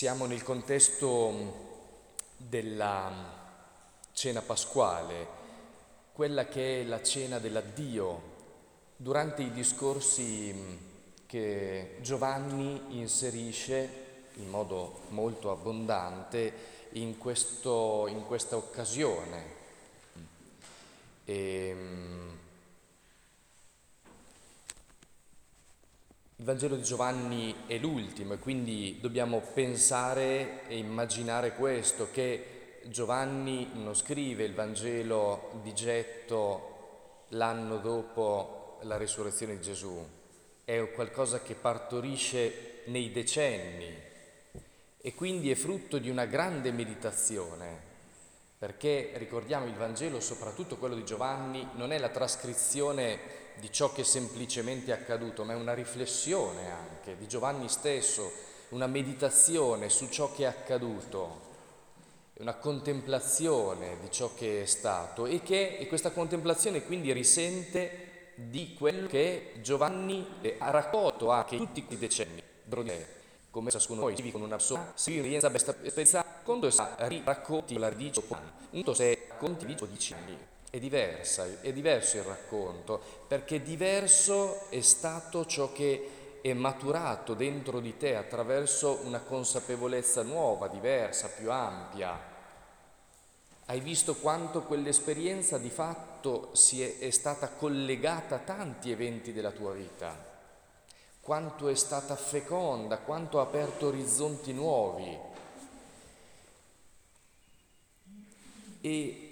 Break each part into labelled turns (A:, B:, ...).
A: Siamo nel contesto della cena pasquale, quella che è la cena dell'addio. Durante i discorsi che Giovanni inserisce in modo molto abbondante in, questo, in questa occasione. E, Il Vangelo di Giovanni è l'ultimo e quindi dobbiamo pensare e immaginare questo, che Giovanni non scrive il Vangelo di getto l'anno dopo la risurrezione di Gesù, è qualcosa che partorisce nei decenni e quindi è frutto di una grande meditazione, perché ricordiamo il Vangelo, soprattutto quello di Giovanni, non è la trascrizione di ciò che semplicemente è accaduto, ma è una riflessione anche di Giovanni stesso, una meditazione su ciò che è accaduto, una contemplazione di ciò che è stato e che e questa contemplazione quindi risente di quello che Giovanni ha raccolto anche in tutti i decenni, come ciascuno di noi vive con una persona, si esperienza questa esperienza quando si racconti la radice un se racconti di 12 anni è diversa, è diverso il racconto, perché diverso è stato ciò che è maturato dentro di te attraverso una consapevolezza nuova, diversa, più ampia. Hai visto quanto quell'esperienza di fatto è, è stata collegata a tanti eventi della tua vita, quanto è stata feconda, quanto ha aperto orizzonti nuovi. E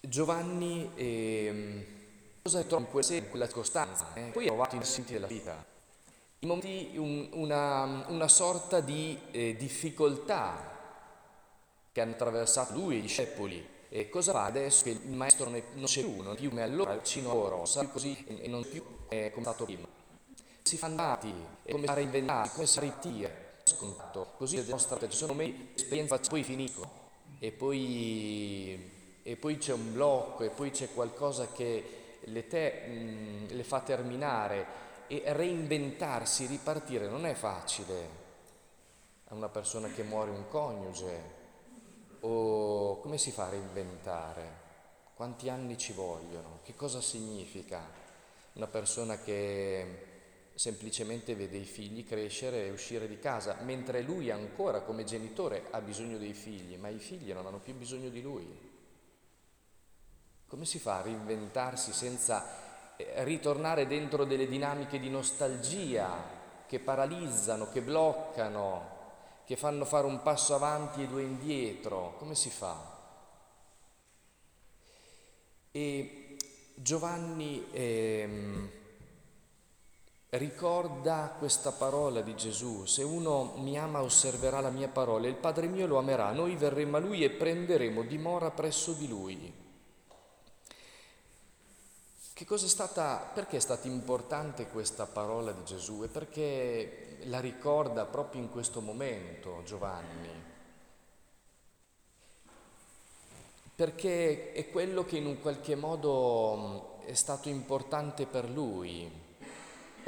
A: Giovanni eh, cosa trova in quella, quella circostanza? Eh? Poi ha trovato i senti della vita, in momenti un, una, una, sorta di eh, difficoltà che hanno attraversato lui e i discepoli. E cosa fa adesso che il maestro non c'è più, non è più come allora vicino a loro, sa così e non più eh, come è stato prima. Si fa andati, e come fare inventare, come ritira, scontato. Così è nostra ci di esperienza, poi finisco e poi e poi c'è un blocco e poi c'è qualcosa che le, te, mh, le fa terminare e reinventarsi, ripartire non è facile a una persona che muore un coniuge o come si fa a reinventare? Quanti anni ci vogliono? Che cosa significa una persona che semplicemente vede i figli crescere e uscire di casa, mentre lui ancora come genitore ha bisogno dei figli, ma i figli non hanno più bisogno di lui. Come si fa a reinventarsi senza eh, ritornare dentro delle dinamiche di nostalgia che paralizzano, che bloccano, che fanno fare un passo avanti e due indietro? Come si fa? E Giovanni ehm, ricorda questa parola di Gesù, se uno mi ama osserverà la mia parola, il Padre mio lo amerà, noi verremo a lui e prenderemo dimora presso di lui. Che cosa è stata, perché è stata importante questa parola di Gesù e perché la ricorda proprio in questo momento Giovanni? Perché è quello che in un qualche modo è stato importante per lui.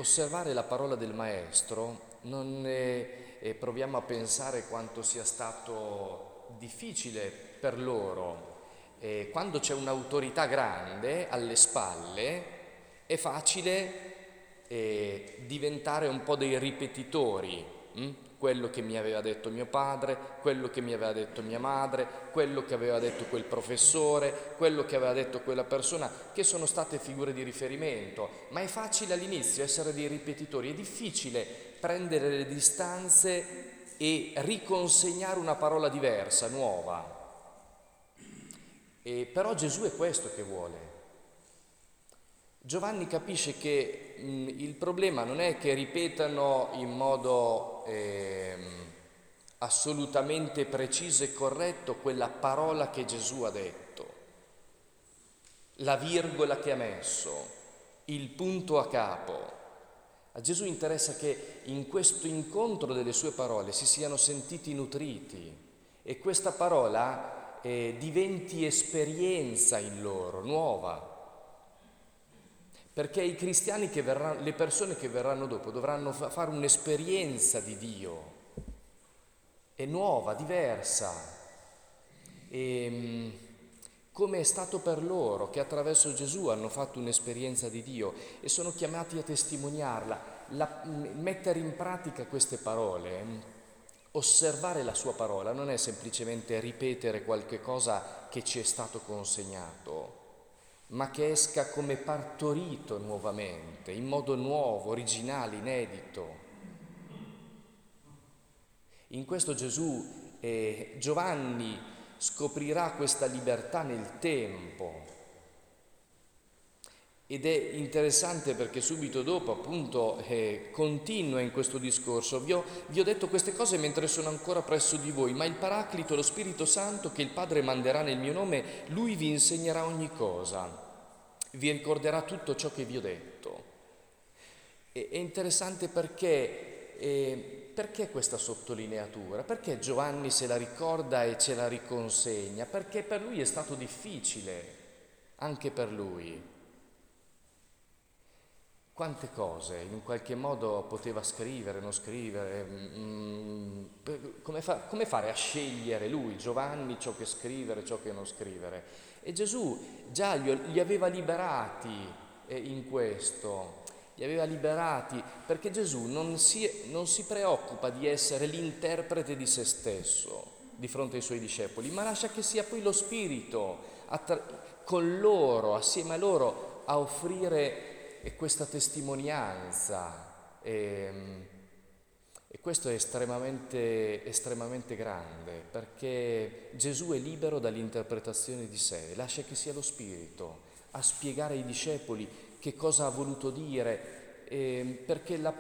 A: Osservare la parola del Maestro non è, e proviamo a pensare quanto sia stato difficile per loro eh, quando c'è un'autorità grande alle spalle è facile eh, diventare un po' dei ripetitori, hm? Quello che mi aveva detto mio padre, quello che mi aveva detto mia madre, quello che aveva detto quel professore, quello che aveva detto quella persona, che sono state figure di riferimento, ma è facile all'inizio essere dei ripetitori, è difficile prendere le distanze e riconsegnare una parola diversa, nuova. E però Gesù è questo che vuole. Giovanni capisce che mh, il problema non è che ripetano in modo eh, assolutamente preciso e corretto quella parola che Gesù ha detto, la virgola che ha messo, il punto a capo. A Gesù interessa che in questo incontro delle sue parole si siano sentiti nutriti e questa parola eh, diventi esperienza in loro, nuova. Perché i cristiani che verranno, le persone che verranno dopo dovranno fa- fare un'esperienza di Dio. è nuova, diversa. E, ehm, come è stato per loro che attraverso Gesù hanno fatto un'esperienza di Dio e sono chiamati a testimoniarla, la, mettere in pratica queste parole, osservare la sua parola non è semplicemente ripetere qualche cosa che ci è stato consegnato, ma che esca come partorito nuovamente, in modo nuovo, originale, inedito. In questo Gesù, eh, Giovanni scoprirà questa libertà nel tempo. Ed è interessante perché subito dopo appunto eh, continua in questo discorso. Vi ho, vi ho detto queste cose mentre sono ancora presso di voi, ma il Paraclito, lo Spirito Santo che il Padre manderà nel mio nome, lui vi insegnerà ogni cosa, vi ricorderà tutto ciò che vi ho detto. E, è interessante perché... Eh, perché questa sottolineatura? Perché Giovanni se la ricorda e ce la riconsegna? Perché per lui è stato difficile, anche per lui. Quante cose in qualche modo poteva scrivere, non scrivere, mm, come, fa, come, fare a scegliere lui, Giovanni, ciò che scrivere, ciò che non scrivere? E Gesù già li, aveva liberati eh, in questo li aveva liberati, perché Gesù non si, non si preoccupa di essere l'interprete di se stesso di fronte ai suoi discepoli, ma lascia che sia poi lo Spirito attra- con loro, assieme a loro, a offrire questa testimonianza. E, ehm, e questo è estremamente, estremamente grande, perché Gesù è libero dall'interpretazione di sé, lascia che sia lo Spirito a spiegare ai discepoli che cosa ha voluto dire, eh, perché la,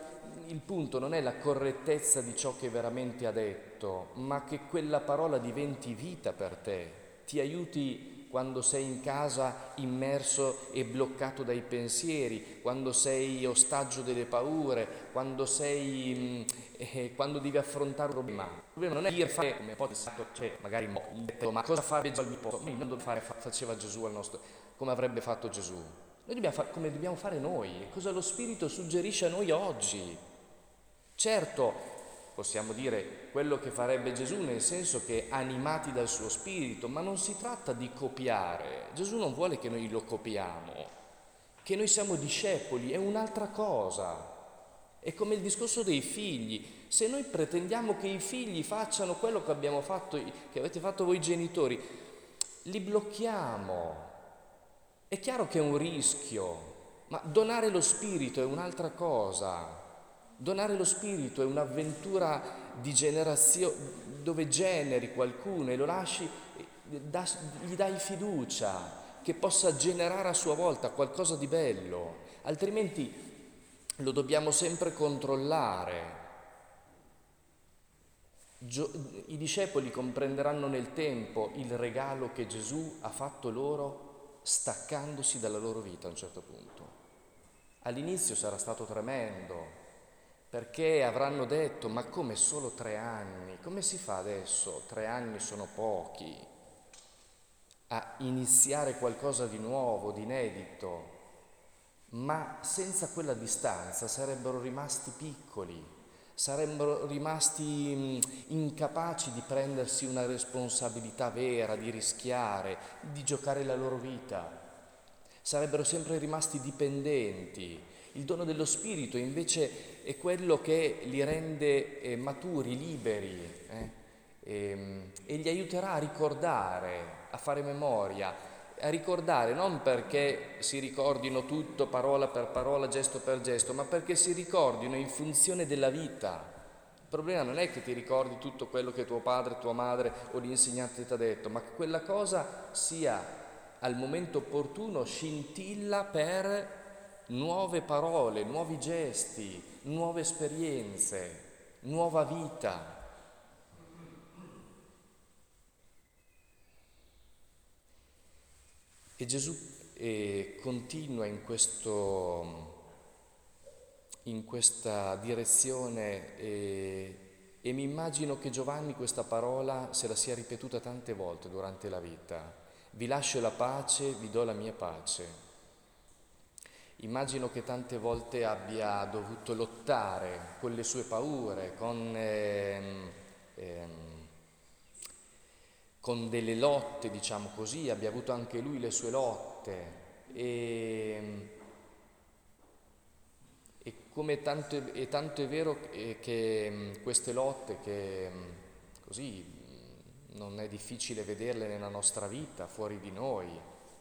A: il punto non è la correttezza di ciò che veramente ha detto, ma che quella parola diventi vita per te, ti aiuti quando sei in casa immerso e bloccato dai pensieri, quando sei ostaggio delle paure, quando, sei, mm, eh, quando devi affrontare un problema. Il problema non è dire fare come poi cioè, magari ma cosa fare al mio posto? Non fare, faceva Gesù al nostro, come avrebbe fatto Gesù. Noi dobbiamo fare come dobbiamo fare noi, cosa lo Spirito suggerisce a noi oggi. Certo, possiamo dire quello che farebbe Gesù nel senso che animati dal suo Spirito, ma non si tratta di copiare. Gesù non vuole che noi lo copiamo, che noi siamo discepoli, è un'altra cosa. È come il discorso dei figli. Se noi pretendiamo che i figli facciano quello che, fatto, che avete fatto voi genitori, li blocchiamo è chiaro che è un rischio, ma donare lo spirito è un'altra cosa. Donare lo spirito è un'avventura di generazione dove generi qualcuno e lo lasci, gli dai fiducia che possa generare a sua volta qualcosa di bello, altrimenti lo dobbiamo sempre controllare. I discepoli comprenderanno nel tempo il regalo che Gesù ha fatto loro staccandosi dalla loro vita a un certo punto. All'inizio sarà stato tremendo, perché avranno detto, ma come solo tre anni? Come si fa adesso? Tre anni sono pochi a iniziare qualcosa di nuovo, di inedito, ma senza quella distanza sarebbero rimasti piccoli, sarebbero rimasti incapaci di prendersi una responsabilità vera, di rischiare, di giocare la loro vita. Sarebbero sempre rimasti dipendenti. Il dono dello Spirito invece è quello che li rende eh, maturi, liberi eh? e, ehm, e li aiuterà a ricordare, a fare memoria, a ricordare non perché si ricordino tutto parola per parola, gesto per gesto, ma perché si ricordino in funzione della vita. Il problema non è che ti ricordi tutto quello che tuo padre, tua madre o l'insegnante ti ha detto, ma che quella cosa sia al momento opportuno scintilla per nuove parole, nuovi gesti, nuove esperienze, nuova vita. E Gesù eh, continua in, questo, in, questa direzione eh, e mi immagino che Giovanni questa parola se la sia ripetuta tante volte durante la vita. Vi lascio la pace, vi do la mia pace. Immagino che tante volte abbia dovuto lottare con le sue paure, con... Eh, ehm, con delle lotte, diciamo così, abbia avuto anche lui le sue lotte. E, e come tanto e tanto è vero che, che mm, queste lotte, che mm, così non è difficile vederle nella nostra vita, fuori di noi,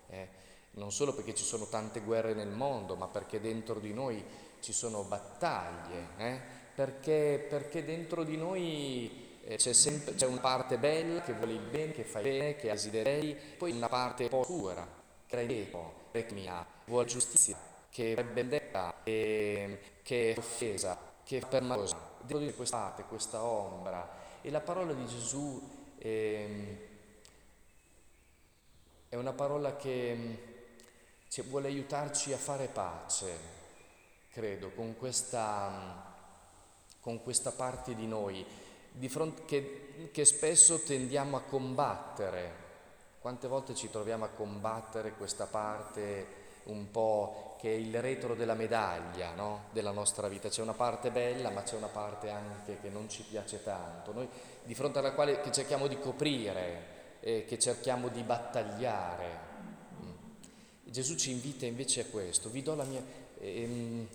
A: eh, non solo perché ci sono tante guerre nel mondo, ma perché dentro di noi ci sono battaglie, eh, perché, perché dentro di noi eh, c'è, sempre, c'è una parte bella che vuole il bene, che fa il bene, che ha desideri, poi una parte oscura, che è dietro, che vuole giustizia, che è vendetta, che, che è offesa, che è permalosa. Devo dire questa parte, questa ombra. E la parola di Gesù eh, è una parola che cioè, vuole aiutarci a fare pace, credo, con questa, con questa parte di noi di fronte, che, che spesso tendiamo a combattere. Quante volte ci troviamo a combattere questa parte un po' che è il retro della medaglia no? della nostra vita. C'è una parte bella, ma c'è una parte anche che non ci piace tanto. Noi di fronte alla quale cerchiamo di coprire, eh, che cerchiamo di battagliare. Gesù ci invita invece a questo. Vi do la mia. Ehm,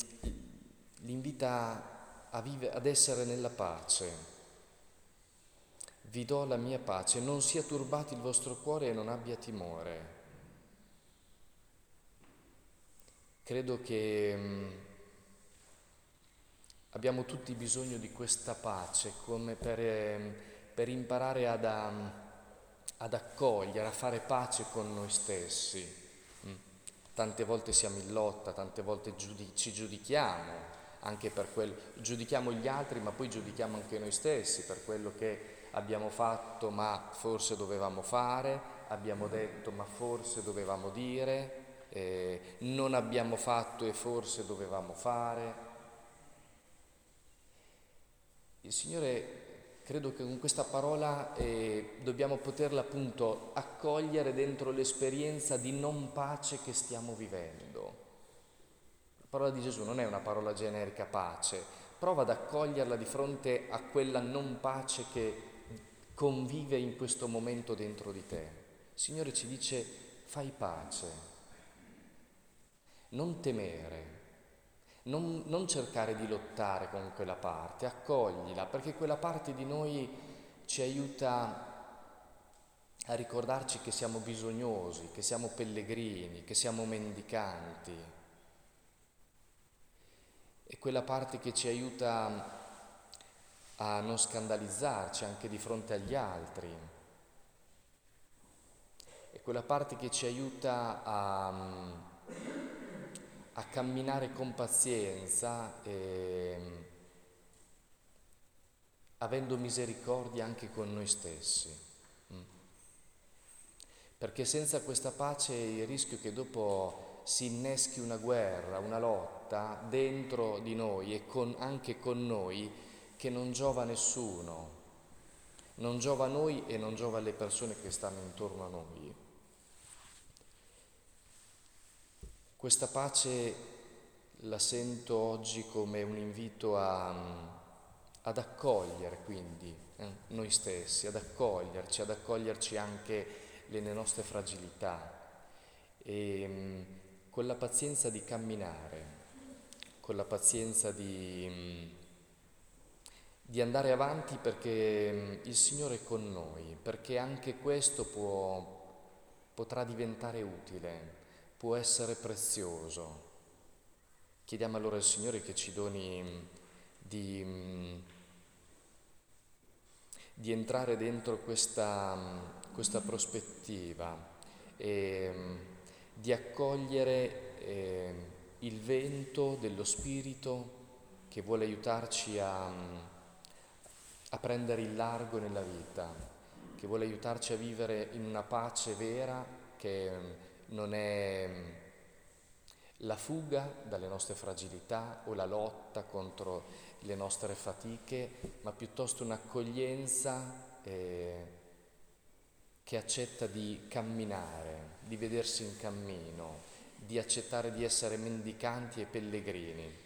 A: l'invita vive, ad essere nella pace vi do la mia pace, non sia turbato il vostro cuore e non abbia timore. Credo che mm, abbiamo tutti bisogno di questa pace come per, ehm, per imparare ad, um, ad, accogliere, a fare pace con noi stessi. Mm. Tante volte siamo in lotta, tante volte giudi- ci giudichiamo, anche per quel, giudichiamo gli altri, ma poi giudichiamo anche noi stessi per quello che abbiamo fatto ma forse dovevamo fare, abbiamo detto ma forse dovevamo dire, eh, non abbiamo fatto e forse dovevamo fare. Il Signore, credo che con questa parola eh, dobbiamo poterla appunto accogliere dentro l'esperienza di non pace che stiamo vivendo. La parola di Gesù non è una parola generica pace, prova ad accoglierla di fronte a quella non pace che convive in questo momento dentro di te. Il Signore ci dice fai pace, non temere, non, non, cercare di lottare con quella parte, accoglila, perché quella parte di noi ci aiuta a ricordarci che siamo bisognosi, che siamo pellegrini, che siamo mendicanti. È quella parte che ci aiuta a non scandalizzarci anche di fronte agli altri. È quella parte che ci aiuta a, a camminare con pazienza e avendo misericordia anche con noi stessi. Mm. Perché senza questa pace il rischio che dopo si inneschi una guerra, una lotta dentro di noi e con, anche con noi che non giova a nessuno, non giova a noi e non giova alle persone che stanno intorno a noi. Questa pace la sento oggi come un invito a, ad accogliere quindi eh, noi stessi, ad accoglierci, ad accoglierci anche le nostre fragilità. E mm, con la pazienza di camminare, con la pazienza di mm, di andare avanti perché mm, il Signore è con noi, perché anche questo può, potrà diventare utile, può essere prezioso. Chiediamo allora al Signore che ci doni mm, di, mm, di entrare dentro questa, questa prospettiva e di accogliere eh, il vento dello Spirito che vuole aiutarci a a prendere il largo nella vita, che vuole aiutarci a vivere in una pace vera che non è la fuga dalle nostre fragilità o la lotta contro le nostre fatiche, ma piuttosto un'accoglienza eh, che accetta di camminare, di vedersi in cammino, di accettare di essere mendicanti e pellegrini.